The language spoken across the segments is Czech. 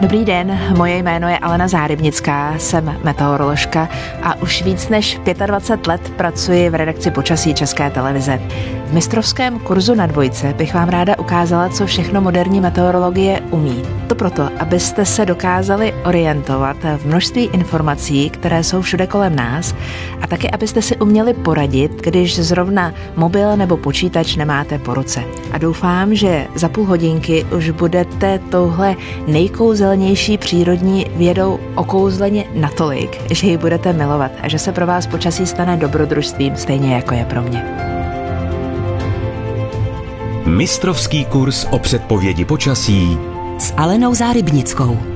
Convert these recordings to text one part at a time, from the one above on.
Dobrý den, moje jméno je Alena Zárybnická, jsem meteoroložka a už víc než 25 let pracuji v redakci počasí České televize. V mistrovském kurzu na dvojce bych vám ráda ukázala, co všechno moderní meteorologie umí. To proto, abyste se dokázali orientovat v množství informací, které jsou všude kolem nás a taky, abyste si uměli poradit, když zrovna mobil nebo počítač nemáte po ruce. A doufám, že za půl hodinky už budete touhle nejkouzelnější přírodní vědou okouzleně natolik, že ji budete milovat a že se pro vás počasí stane dobrodružstvím stejně jako je pro mě. Mistrovský kurz o předpovědi počasí s Alenou Zárybnickou.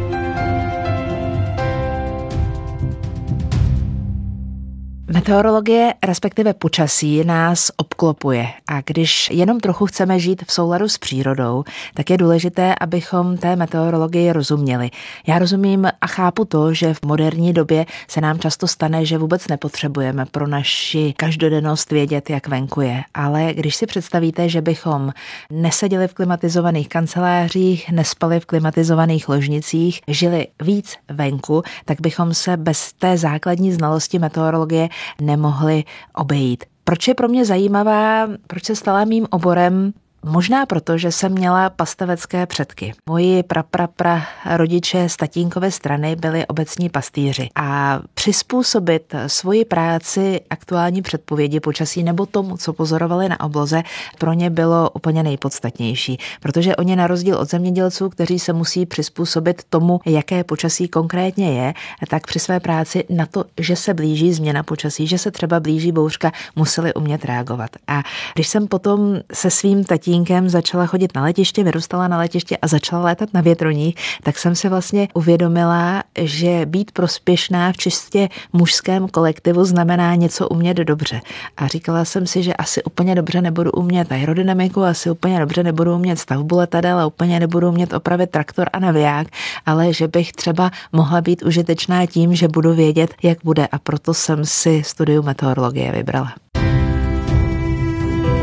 Meteorologie, respektive počasí, nás obklopuje a když jenom trochu chceme žít v souladu s přírodou, tak je důležité, abychom té meteorologii rozuměli. Já rozumím a chápu to, že v moderní době se nám často stane, že vůbec nepotřebujeme pro naši každodennost vědět, jak venku je. Ale když si představíte, že bychom neseděli v klimatizovaných kancelářích, nespali v klimatizovaných ložnicích, žili víc venku, tak bychom se bez té základní znalosti meteorologie nemohli obejít. Proč je pro mě zajímavá, proč se stala mým oborem Možná proto, že jsem měla pastavecké předky. Moji praprapra rodiče z tatínkové strany byli obecní pastýři a přizpůsobit svoji práci aktuální předpovědi počasí nebo tomu, co pozorovali na obloze, pro ně bylo úplně nejpodstatnější, protože oni na rozdíl od zemědělců, kteří se musí přizpůsobit tomu, jaké počasí konkrétně je, tak při své práci na to, že se blíží změna počasí, že se třeba blíží bouřka, museli umět reagovat. A když jsem potom se svým tatínkem tatínkem začala chodit na letiště, vyrůstala na letiště a začala létat na větroních, tak jsem si vlastně uvědomila, že být prospěšná v čistě mužském kolektivu znamená něco umět dobře. A říkala jsem si, že asi úplně dobře nebudu umět aerodynamiku, asi úplně dobře nebudu umět stavbu letadel a úplně nebudu umět opravit traktor a naviják, ale že bych třeba mohla být užitečná tím, že budu vědět, jak bude a proto jsem si studium meteorologie vybrala.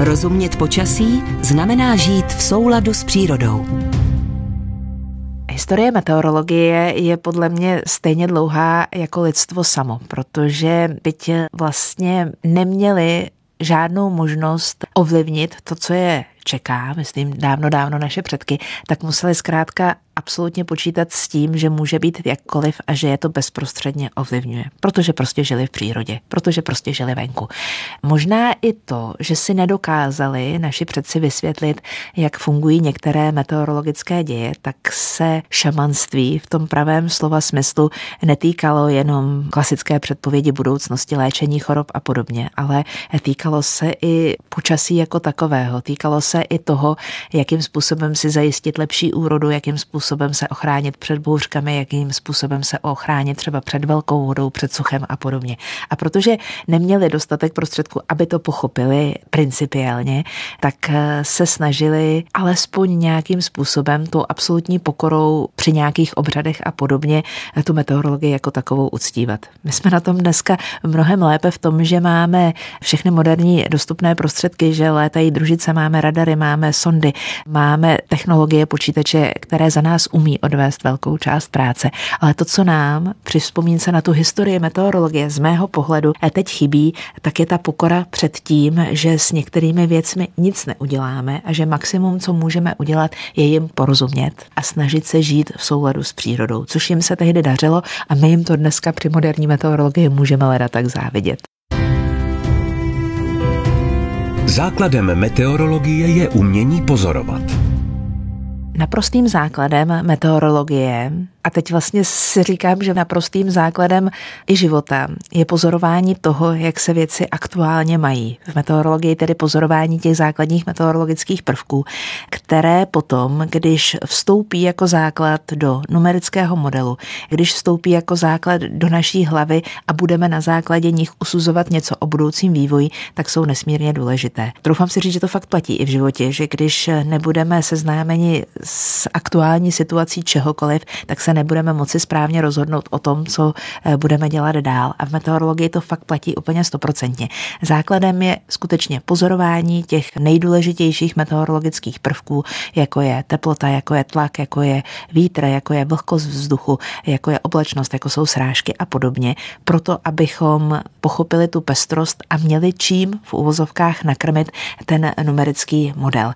Rozumět počasí znamená žít v souladu s přírodou. Historie meteorologie je podle mě stejně dlouhá jako lidstvo samo, protože byť vlastně neměli žádnou možnost ovlivnit to, co je čeká, myslím dávno, dávno naše předky, tak museli zkrátka absolutně počítat s tím, že může být jakkoliv a že je to bezprostředně ovlivňuje. Protože prostě žili v přírodě, protože prostě žili venku. Možná i to, že si nedokázali naši předci vysvětlit, jak fungují některé meteorologické děje, tak se šamanství v tom pravém slova smyslu netýkalo jenom klasické předpovědi budoucnosti, léčení chorob a podobně, ale týkalo se i počasí jako takového. Týkalo se i toho, jakým způsobem si zajistit lepší úrodu, jakým způsobem způsobem se ochránit před bouřkami, jakým způsobem se ochránit třeba před velkou vodou, před suchem a podobně. A protože neměli dostatek prostředků, aby to pochopili principiálně, tak eh, se snažili alespoň nějakým způsobem tou absolutní pokorou při nějakých obřadech a podobně eh, tu meteorologii jako takovou uctívat. My jsme na tom dneska mnohem lépe v tom, že máme všechny moderní dostupné prostředky, že létají družice, máme radary, máme sondy, máme technologie počítače, které za nás nás umí odvést velkou část práce. Ale to, co nám při vzpomínce na tu historii meteorologie z mého pohledu a teď chybí, tak je ta pokora před tím, že s některými věcmi nic neuděláme a že maximum, co můžeme udělat, je jim porozumět a snažit se žít v souladu s přírodou, což jim se tehdy dařilo a my jim to dneska při moderní meteorologii můžeme leda tak závidět. Základem meteorologie je umění pozorovat. Naprostým základem meteorologie a teď vlastně si říkám, že naprostým základem i života je pozorování toho, jak se věci aktuálně mají. V meteorologii tedy pozorování těch základních meteorologických prvků, které potom, když vstoupí jako základ do numerického modelu, když vstoupí jako základ do naší hlavy a budeme na základě nich usuzovat něco o budoucím vývoji, tak jsou nesmírně důležité. Troufám si říct, že to fakt platí i v životě, že když nebudeme seznámeni s aktuální situací čehokoliv, tak se se nebudeme moci správně rozhodnout o tom, co eh, budeme dělat dál. A v meteorologii to fakt platí úplně stoprocentně. Základem je skutečně pozorování těch nejdůležitějších meteorologických prvků, jako je teplota, jako je tlak, jako je vítr, jako je vlhkost vzduchu, jako je oblačnost, jako jsou srážky a podobně, proto abychom pochopili tu pestrost a měli čím v uvozovkách nakrmit ten numerický model.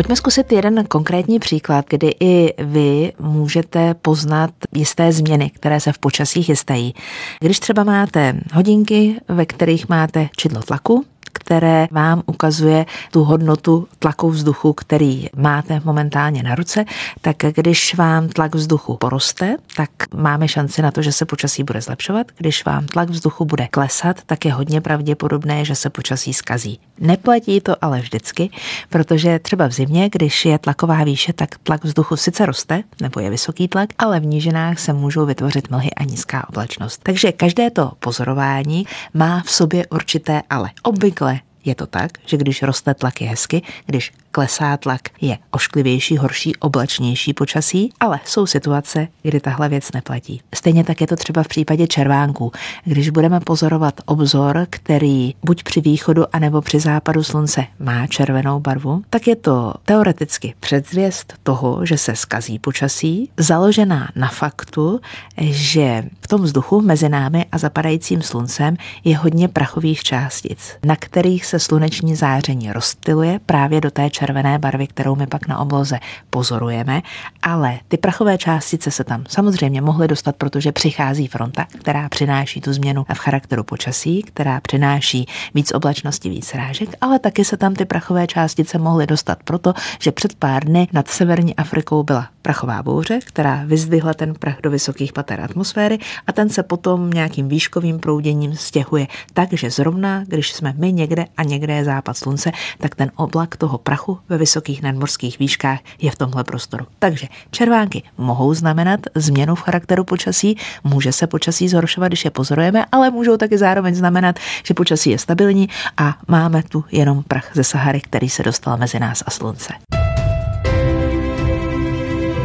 Pojďme zkusit jeden konkrétní příklad, kdy i vy můžete poznat jisté změny, které se v počasí chystají. Když třeba máte hodinky, ve kterých máte čidlo tlaku, které vám ukazuje tu hodnotu tlaku vzduchu, který máte momentálně na ruce, tak když vám tlak vzduchu poroste, tak máme šanci na to, že se počasí bude zlepšovat. Když vám tlak vzduchu bude klesat, tak je hodně pravděpodobné, že se počasí skazí. Neplatí to ale vždycky, protože třeba v zimě, když je tlaková výše, tak tlak vzduchu sice roste, nebo je vysoký tlak, ale v nížinách se můžou vytvořit mlhy a nízká oblačnost. Takže každé to pozorování má v sobě určité ale. Obvykle je to tak, že když roste tlak je hezky, když klesá tlak, je ošklivější, horší, oblačnější počasí, ale jsou situace, kdy tahle věc neplatí. Stejně tak je to třeba v případě červánků. Když budeme pozorovat obzor, který buď při východu anebo při západu slunce má červenou barvu, tak je to teoreticky předzvěst toho, že se skazí počasí, založená na faktu, že v tom vzduchu mezi námi a zapadajícím sluncem je hodně prachových částic, na kterých se sluneční záření rozptyluje právě do té červené barvy, kterou my pak na obloze pozorujeme, ale ty prachové částice se tam samozřejmě mohly dostat, protože přichází fronta, která přináší tu změnu v charakteru počasí, která přináší víc oblačnosti, víc rážek, ale taky se tam ty prachové částice mohly dostat proto, že před pár dny nad severní Afrikou byla prachová bouře, která vyzdvihla ten prach do vysokých pater atmosféry a ten se potom nějakým výškovým prouděním stěhuje. Takže zrovna, když jsme my někde a někde je západ slunce, tak ten oblak toho prachu ve vysokých nadmorských výškách je v tomhle prostoru. Takže červánky mohou znamenat změnu v charakteru počasí, může se počasí zhoršovat, když je pozorujeme, ale můžou taky zároveň znamenat, že počasí je stabilní a máme tu jenom prach ze Sahary, který se dostal mezi nás a slunce.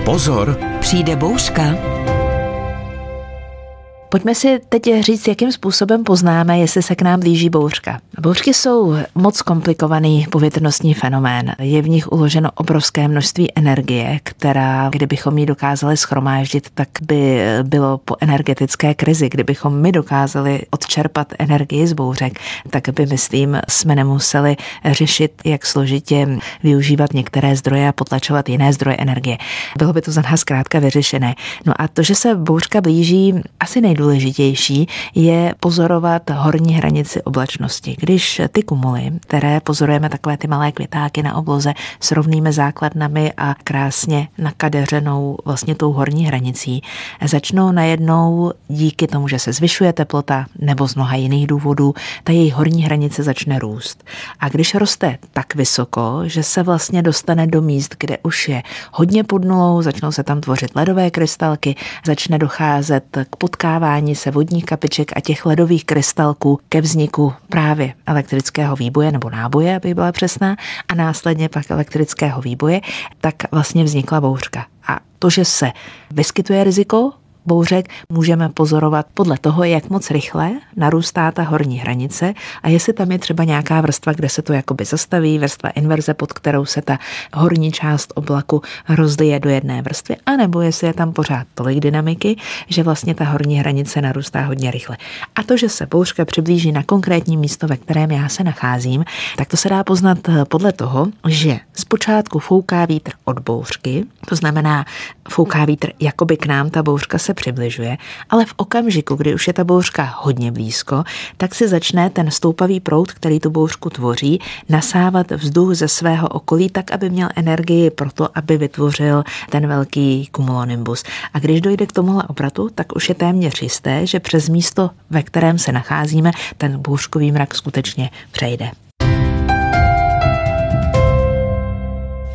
Pozor! Přijde bouřka. Pojďme si teď říct, jakým způsobem poznáme, jestli se k nám blíží bouřka. Bouřky jsou moc komplikovaný povětrnostní fenomén. Je v nich uloženo obrovské množství energie, která, kdybychom ji dokázali schromáždit, tak by bylo po energetické krizi. Kdybychom my dokázali odčerpat energii z bouřek, tak by, myslím, jsme nemuseli řešit, jak složitě využívat některé zdroje a potlačovat jiné zdroje energie. Bylo by to za nás zkrátka vyřešené. No a to, že se bouřka blíží, asi nejdůležitější nejdůležitější je pozorovat horní hranici oblačnosti. Když ty kumuly, které pozorujeme takové ty malé květáky na obloze s rovnými základnami a krásně nakadeřenou vlastně tou horní hranicí, začnou najednou díky tomu, že se zvyšuje teplota nebo z mnoha jiných důvodů, ta její horní hranice začne růst. A když roste tak vysoko, že se vlastně dostane do míst, kde už je hodně pod nulou, začnou se tam tvořit ledové krystalky, začne docházet k potkávání dostávání se vodních kapiček a těch ledových krystalků ke vzniku právě elektrického výboje nebo náboje, aby byla přesná, a následně pak elektrického výboje, tak vlastně vznikla bouřka. A to, že se vyskytuje riziko bouřek můžeme pozorovat podle toho, jak moc rychle narůstá ta horní hranice a jestli tam je třeba nějaká vrstva, kde se to jakoby zastaví, vrstva inverze, pod kterou se ta horní část oblaku rozlije do jedné vrstvy, anebo jestli je tam pořád tolik dynamiky, že vlastně ta horní hranice narůstá hodně rychle. A to, že se bouřka přiblíží na konkrétní místo, ve kterém já se nacházím, tak to se dá poznat podle toho, že zpočátku fouká vítr od bouřky, to znamená fouká vítr, jakoby k nám ta bouřka se přibližuje, ale v okamžiku, kdy už je ta bouřka hodně blízko, tak si začne ten stoupavý proud, který tu bouřku tvoří, nasávat vzduch ze svého okolí tak, aby měl energii pro to, aby vytvořil ten velký kumulonimbus. A když dojde k tomuhle obratu, tak už je téměř jisté, že přes místo, ve kterém se nacházíme, ten bouřkový mrak skutečně přejde.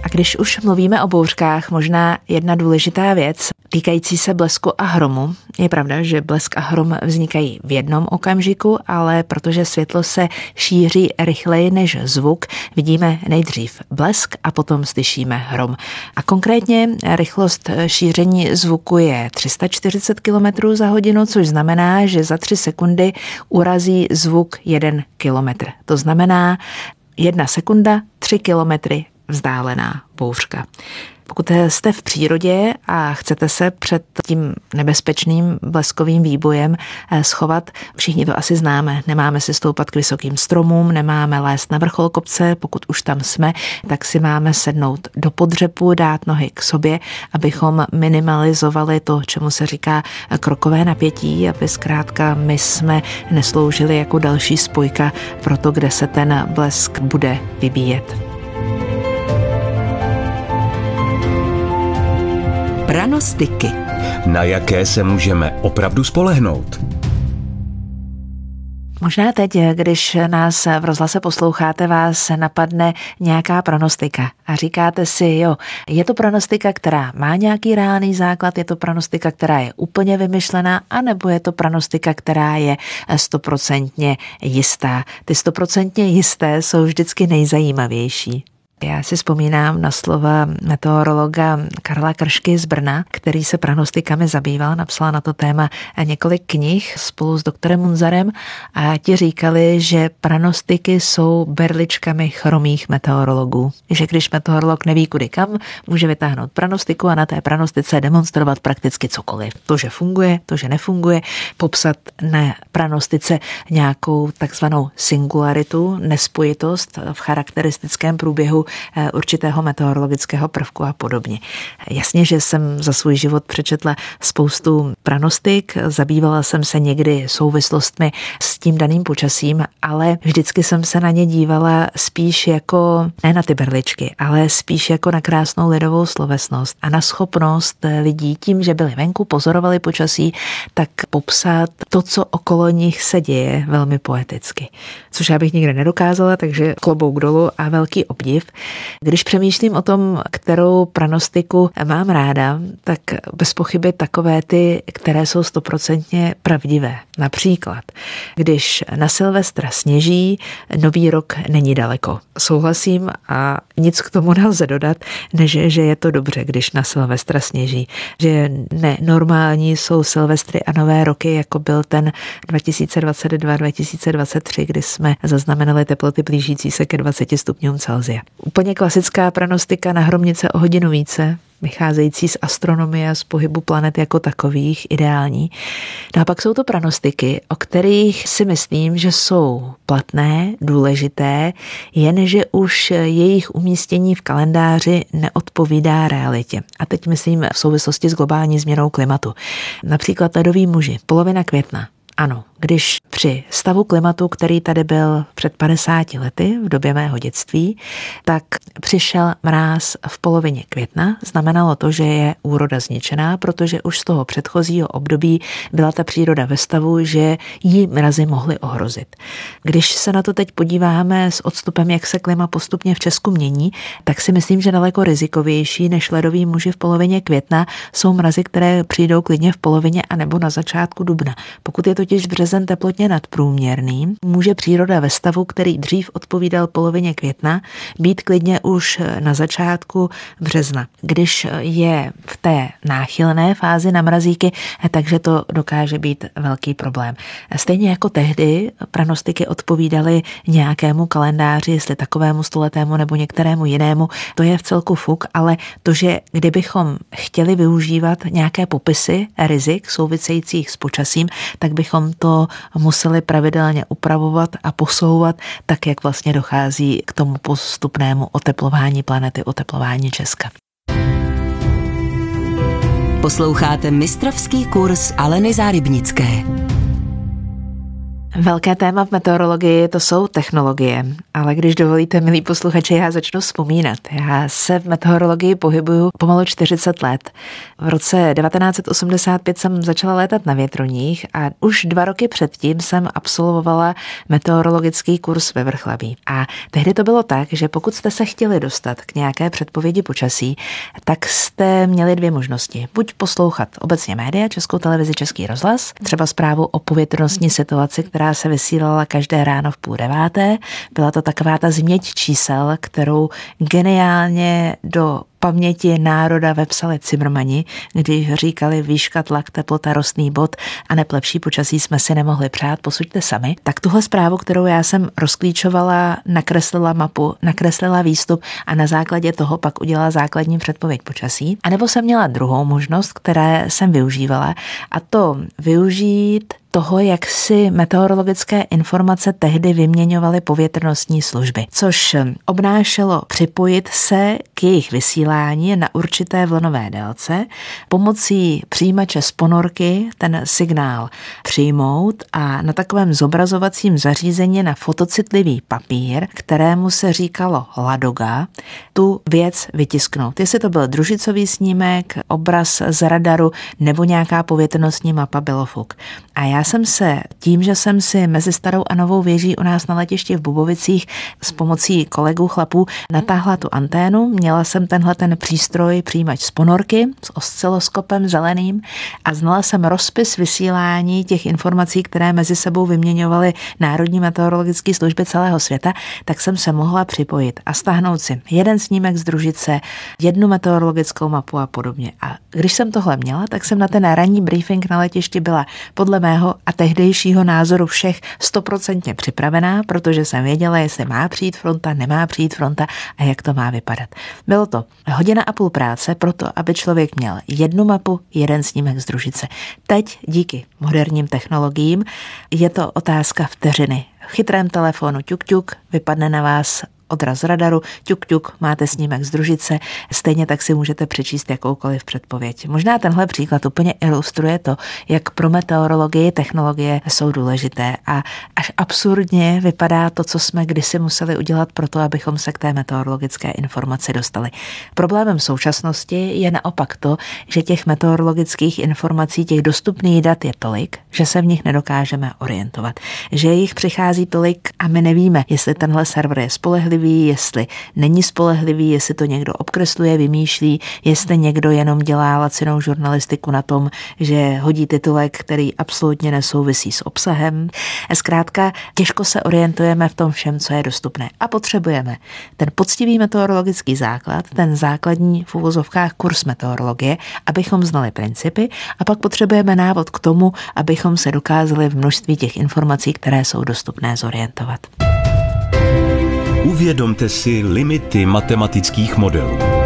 A když už mluvíme o bouřkách, možná jedna důležitá věc. Týkající se blesku a hromu. Je pravda, že blesk a hrom vznikají v jednom okamžiku, ale protože světlo se šíří rychleji než zvuk, vidíme nejdřív blesk a potom slyšíme hrom. A konkrétně rychlost šíření zvuku je 340 km za hodinu, což znamená, že za 3 sekundy urazí zvuk 1 km. To znamená, jedna sekunda, 3 kilometry vzdálená bouřka. Pokud jste v přírodě a chcete se před tím nebezpečným bleskovým výbojem eh, schovat, všichni to asi známe. Nemáme si stoupat k vysokým stromům, nemáme lézt na vrchol kopce, pokud už tam jsme, tak si máme sednout do podřepu, dát nohy k sobě, abychom minimalizovali to, čemu se říká krokové napětí, aby zkrátka my jsme nesloužili jako další spojka pro to, kde se ten blesk bude vybíjet. Pranostiky. Na jaké se můžeme opravdu spolehnout? Možná teď, když nás v rozhlase posloucháte, vás napadne nějaká pronostika a říkáte si, jo, je to pronostika, která má nějaký reálný základ, je to pronostika, která je úplně vymyšlená, anebo je to pronostika, která je stoprocentně jistá. Ty stoprocentně jisté jsou vždycky nejzajímavější. Já si vzpomínám na slova meteorologa Karla Kršky z Brna, který se pranostikami zabýval, napsal na to téma několik knih spolu s doktorem Munzarem a ti říkali, že pranostiky jsou berličkami chromých meteorologů. Že když meteorolog neví kudy kam, může vytáhnout pranostiku a na té pranostice demonstrovat prakticky cokoliv. To, že funguje, to, že nefunguje, popsat na pranostice nějakou takzvanou singularitu, nespojitost v charakteristickém průběhu určitého meteorologického prvku a podobně. Jasně, že jsem za svůj život přečetla spoustu pranostik, zabývala jsem se někdy souvislostmi s tím daným počasím, ale vždycky jsem se na ně dívala spíš jako, ne na ty berličky, ale spíš jako na krásnou lidovou slovesnost a na schopnost lidí tím, že byli venku, pozorovali počasí, tak popsat to, co okolo nich se děje velmi poeticky. Což já bych nikdy nedokázala, takže klobouk dolů a velký obdiv. Když přemýšlím o tom, kterou pranostiku mám ráda, tak bez pochyby takové ty, které jsou stoprocentně pravdivé. Například, když na Silvestra sněží, nový rok není daleko. Souhlasím a nic k tomu nelze dodat, než že je to dobře, když na Silvestra sněží. Že nenormální jsou Silvestry a nové roky, jako byl ten 2022-2023, kdy jsme zaznamenali teploty blížící se ke 20 stupňům Celsia. Úplně klasická pranostika na hromnice o hodinu více, vycházející z astronomie a z pohybu planet jako takových, ideální. No a pak jsou to pranostiky, o kterých si myslím, že jsou platné, důležité, jenže už jejich umístění v kalendáři neodpovídá realitě. A teď myslím v souvislosti s globální změnou klimatu. Například ledový muži, polovina května, ano, když při stavu klimatu, který tady byl před 50 lety v době mého dětství, tak přišel mráz v polovině května. Znamenalo to, že je úroda zničená, protože už z toho předchozího období byla ta příroda ve stavu, že jí mrazy mohly ohrozit. Když se na to teď podíváme s odstupem, jak se klima postupně v Česku mění, tak si myslím, že daleko rizikovější než ledový muži v polovině května jsou mrazy, které přijdou klidně v polovině a nebo na začátku dubna. Pokud je totiž březen teplotně nadprůměrný, může příroda ve stavu, který dřív odpovídal polovině května, být klidně už na začátku března. Když je v té náchylné fázi na mrazíky, takže to dokáže být velký problém. Stejně jako tehdy pranostiky odpovídaly nějakému kalendáři, jestli takovému stoletému nebo některému jinému, to je v celku fuk, ale to, že kdybychom chtěli využívat nějaké popisy rizik souvisejících s počasím, tak bychom to museli pravidelně upravovat a posouvat, tak jak vlastně dochází k tomu postupnému oteplování planety, oteplování Česka. Posloucháte mistrovský kurz Aleny Zárybnické. Velké téma v meteorologii to jsou technologie, ale když dovolíte, milí posluchači, já začnu vzpomínat. Já se v meteorologii pohybuju pomalu 40 let. V roce 1985 jsem začala létat na větroních a už dva roky předtím jsem absolvovala meteorologický kurz ve Vrchlabí. A tehdy to bylo tak, že pokud jste se chtěli dostat k nějaké předpovědi počasí, tak jste měli dvě možnosti. Buď poslouchat obecně média, Českou televizi, Český rozhlas, třeba zprávu o povětrnostní situaci, se vysílala každé ráno v půl deváté. Byla to taková ta změť čísel, kterou geniálně do paměti národa vepsali Cimrmani, když říkali výška, tlak, teplota, rostný bod a neplepší počasí jsme si nemohli přát, posuďte sami. Tak tuhle zprávu, kterou já jsem rozklíčovala, nakreslila mapu, nakreslila výstup a na základě toho pak udělala základní předpověď počasí. A nebo jsem měla druhou možnost, které jsem využívala a to využít toho, jak si meteorologické informace tehdy vyměňovaly povětrnostní služby, což obnášelo připojit se k jejich vysílání na určité vlnové délce, pomocí přijímače z ponorky ten signál přijmout a na takovém zobrazovacím zařízení na fotocitlivý papír, kterému se říkalo ladoga, tu věc vytisknout. Jestli to byl družicový snímek, obraz z radaru nebo nějaká povětrnostní mapa bylo fuk. A já jsem se tím, že jsem si mezi starou a novou věží u nás na letišti v Bubovicích s pomocí kolegů chlapů natáhla tu anténu, měla jsem tenhle ten přístroj přijímač z ponorky s osciloskopem zeleným a znala jsem rozpis vysílání těch informací, které mezi sebou vyměňovaly Národní meteorologické služby celého světa, tak jsem se mohla připojit a stáhnout si jeden snímek z družice, jednu meteorologickou mapu a podobně. A když jsem tohle měla, tak jsem na ten ranní briefing na letišti byla podle mého a tehdejšího názoru všech stoprocentně připravená, protože jsem věděla, jestli má přijít fronta, nemá přijít fronta a jak to má vypadat. Bylo to hodina a půl práce pro to, aby člověk měl jednu mapu, jeden snímek z družice. Teď díky moderním technologiím je to otázka vteřiny. V chytrém telefonu ťuk ťuk vypadne na vás odraz radaru, ťuk ťuk, máte snímek z družice, stejně tak si můžete přečíst jakoukoliv předpověď. Možná tenhle příklad úplně ilustruje to, jak pro meteorologii technologie jsou důležité a až absurdně vypadá to, co jsme kdysi museli udělat pro to, abychom se k té meteorologické informaci dostali. Problémem současnosti je naopak to, že těch meteorologických informací, těch dostupných dat je tolik, že se v nich nedokážeme orientovat. Že jich přichází tolik a my nevíme, jestli tenhle server je spolehlivý, spolehlivý, jestli není spolehlivý, jestli to někdo obkresluje, vymýšlí, jestli někdo jenom dělá lacinou žurnalistiku na tom, že hodí titulek, který absolutně nesouvisí s obsahem. Zkrátka těžko se orientujeme v tom všem, co je dostupné. A potřebujeme ten poctivý meteorologický základ, ten základní v uvozovkách kurz meteorologie, abychom znali principy a pak potřebujeme návod k tomu, abychom se dokázali v množství těch informací, které jsou dostupné, zorientovat. Uvědomte si limity matematických modelů.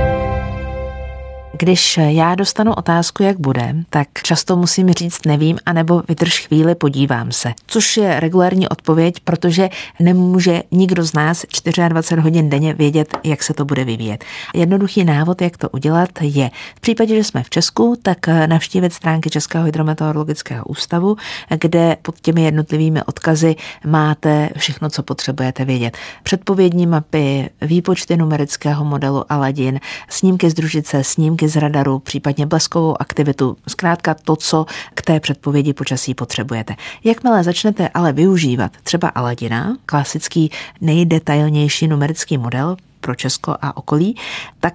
Když já dostanu otázku, jak bude, tak často musím říct nevím, anebo vydrž chvíli, podívám se. Což je regulární odpověď, protože nemůže nikdo z nás 24 hodin denně vědět, jak se to bude vyvíjet. Jednoduchý návod, jak to udělat, je v případě, že jsme v Česku, tak navštívit stránky Českého hydrometeorologického ústavu, kde pod těmi jednotlivými odkazy máte všechno, co potřebujete vědět. Předpovědní mapy, výpočty numerického modelu Aladin, snímky z družice, snímky z radaru, případně bleskovou aktivitu, zkrátka to, co k té předpovědi počasí potřebujete. Jakmile začnete ale využívat třeba Aladina, klasický nejdetailnější numerický model, pro Česko a okolí, tak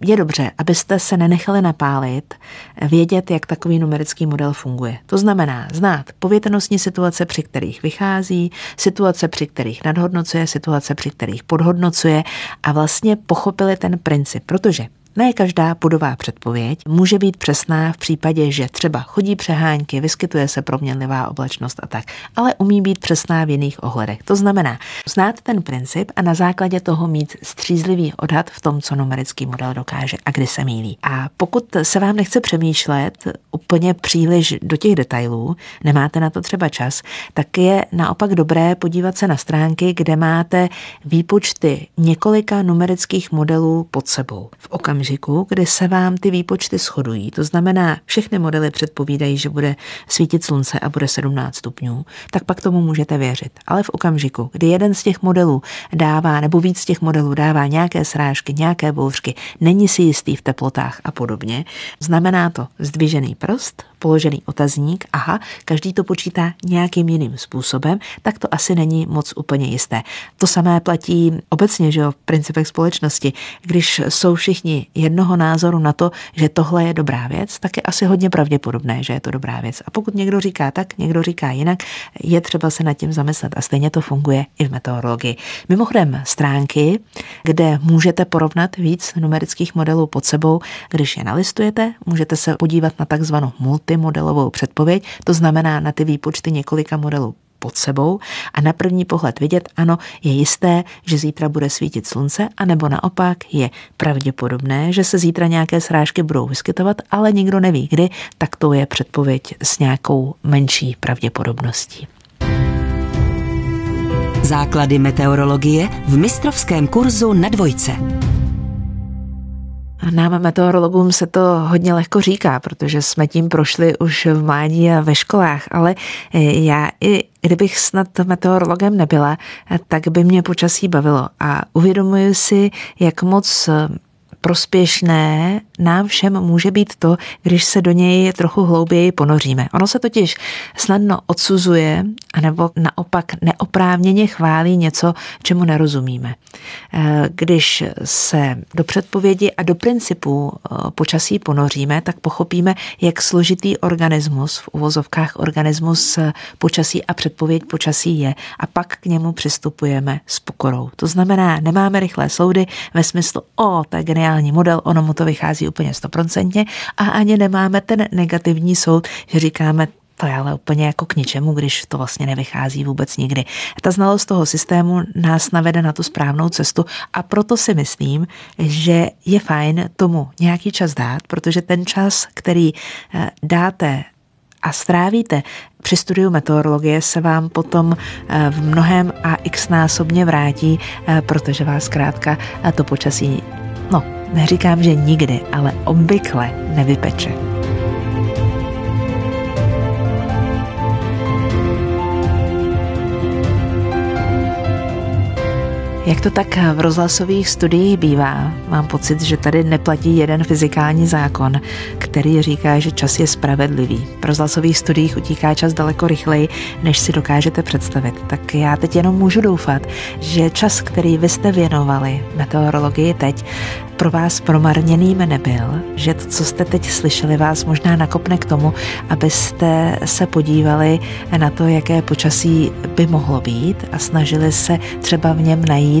je dobře, abyste se nenechali napálit, vědět, jak takový numerický model funguje. To znamená znát povětrnostní situace, při kterých vychází, situace, při kterých nadhodnocuje, situace, při kterých podhodnocuje a vlastně pochopili ten princip, protože ne každá budová předpověď může být přesná v případě, že třeba chodí přehánky, vyskytuje se proměnlivá oblačnost a tak, ale umí být přesná v jiných ohledech. To znamená znát ten princip a na základě toho mít střízlivý odhad v tom, co numerický model dokáže a kdy se mílí. A pokud se vám nechce přemýšlet úplně příliš do těch detailů, nemáte na to třeba čas, tak je naopak dobré podívat se na stránky, kde máte výpočty několika numerických modelů pod sebou v okamžiku okamžiku, kdy se vám ty výpočty shodují, to znamená, všechny modely předpovídají, že bude svítit slunce a bude 17 stupňů, tak pak tomu můžete věřit. Ale v okamžiku, kdy jeden z těch modelů dává, nebo víc z těch modelů dává nějaké srážky, nějaké bouřky, není si jistý v teplotách a podobně, znamená to zdvižený prst, položený otazník, aha, každý to počítá nějakým jiným způsobem, tak to asi není moc úplně jisté. To samé platí obecně, že jo, v principech společnosti. Když jsou všichni jednoho názoru na to, že tohle je dobrá věc, tak je asi hodně pravděpodobné, že je to dobrá věc. A pokud někdo říká tak, někdo říká jinak, je třeba se nad tím zamyslet. A stejně to funguje i v meteorologii. Mimochodem, stránky, kde můžete porovnat víc numerických modelů pod sebou, když je nalistujete, můžete se podívat na takzvanou multimodelovou předpověď, to znamená na ty výpočty několika modelů pod sebou a na první pohled vidět, ano, je jisté, že zítra bude svítit slunce, anebo naopak je pravděpodobné, že se zítra nějaké srážky budou vyskytovat, ale nikdo neví kdy, tak to je předpověď s nějakou menší pravděpodobností. Základy meteorologie v mistrovském kurzu na dvojce. Nám meteorologům se to hodně lehko říká, protože jsme tím prošli už v mládí a ve školách, ale eh, já i kdybych snad meteorologem nebyla, eh, tak by mě počasí bavilo. A uvědomuji si, jak moc eh, prospěšné nám všem může být to, když se do něj trochu hlouběji ponoříme. Ono se totiž snadno odsuzuje, anebo naopak neoprávněně chválí něco, čemu nerozumíme. Eh, když se do předpovědi a do principů eh, počasí ponoříme, tak pochopíme, jak složitý organismus, v uvozovkách organismus eh, počasí a předpověď počasí je a pak k němu přistupujeme s pokorou. To znamená, nemáme rychlé soudy ve smyslu, o, to je geniální model, ono mu to vychází úplně stoprocentně a ani nemáme ten negativní soud, že říkáme, to je ale úplně jako k ničemu, když to vlastně nevychází vůbec nikdy. Ta znalost toho systému nás navede na tu správnou cestu a proto si myslím, že je fajn tomu nějaký čas dát, protože ten čas, který eh, dáte a strávíte při studiu meteorologie, se vám potom eh, v mnohem a x násobně vrátí, eh, protože vás zkrátka to počasí, no, neříkám, že nikdy, ale obvykle nevypeče. Jak to tak v rozhlasových studiích bývá, mám pocit, že tady neplatí jeden fyzikální zákon, který říká, že čas je spravedlivý. V rozhlasových studiích utíká čas daleko rychleji, než si dokážete představit. Tak já teď jenom můžu doufat, že čas, který vy jste věnovali meteorologii teď, pro vás promarněným nebyl, že to, co jste teď slyšeli, vás možná nakopne k tomu, abyste se podívali na to, jaké počasí by mohlo být a snažili se třeba v něm najít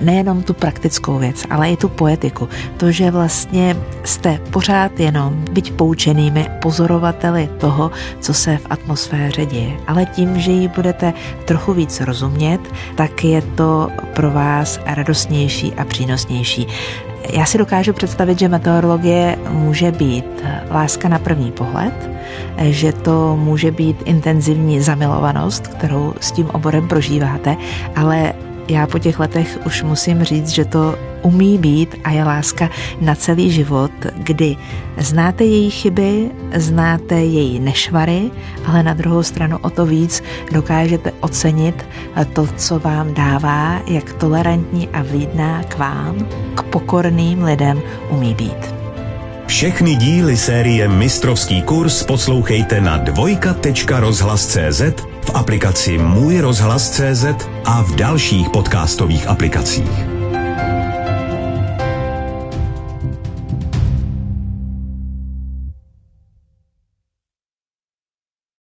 nejenom tu praktickou věc, ale i tu poetiku. To, že vlastně jste pořád jenom byť poučenými pozorovateli toho, co se v atmosféře děje. Ale tím, že ji budete trochu víc rozumět, tak je to pro vás radostnější a přínosnější. Já si dokážu představit, že meteorologie může být láska na první pohled, že to může být intenzivní zamilovanost, kterou s tím oborem prožíváte, ale já po těch letech už musím říct, že to umí být a je láska na celý život, kdy znáte její chyby, znáte její nešvary, ale na druhou stranu o to víc dokážete ocenit to, co vám dává, jak tolerantní a vlídná k vám, k pokorným lidem umí být. Všechny díly série Mistrovský kurz poslouchejte na dvojka.rozhlas.cz v aplikaci Můj rozhlas.cz a v dalších podcastových aplikacích.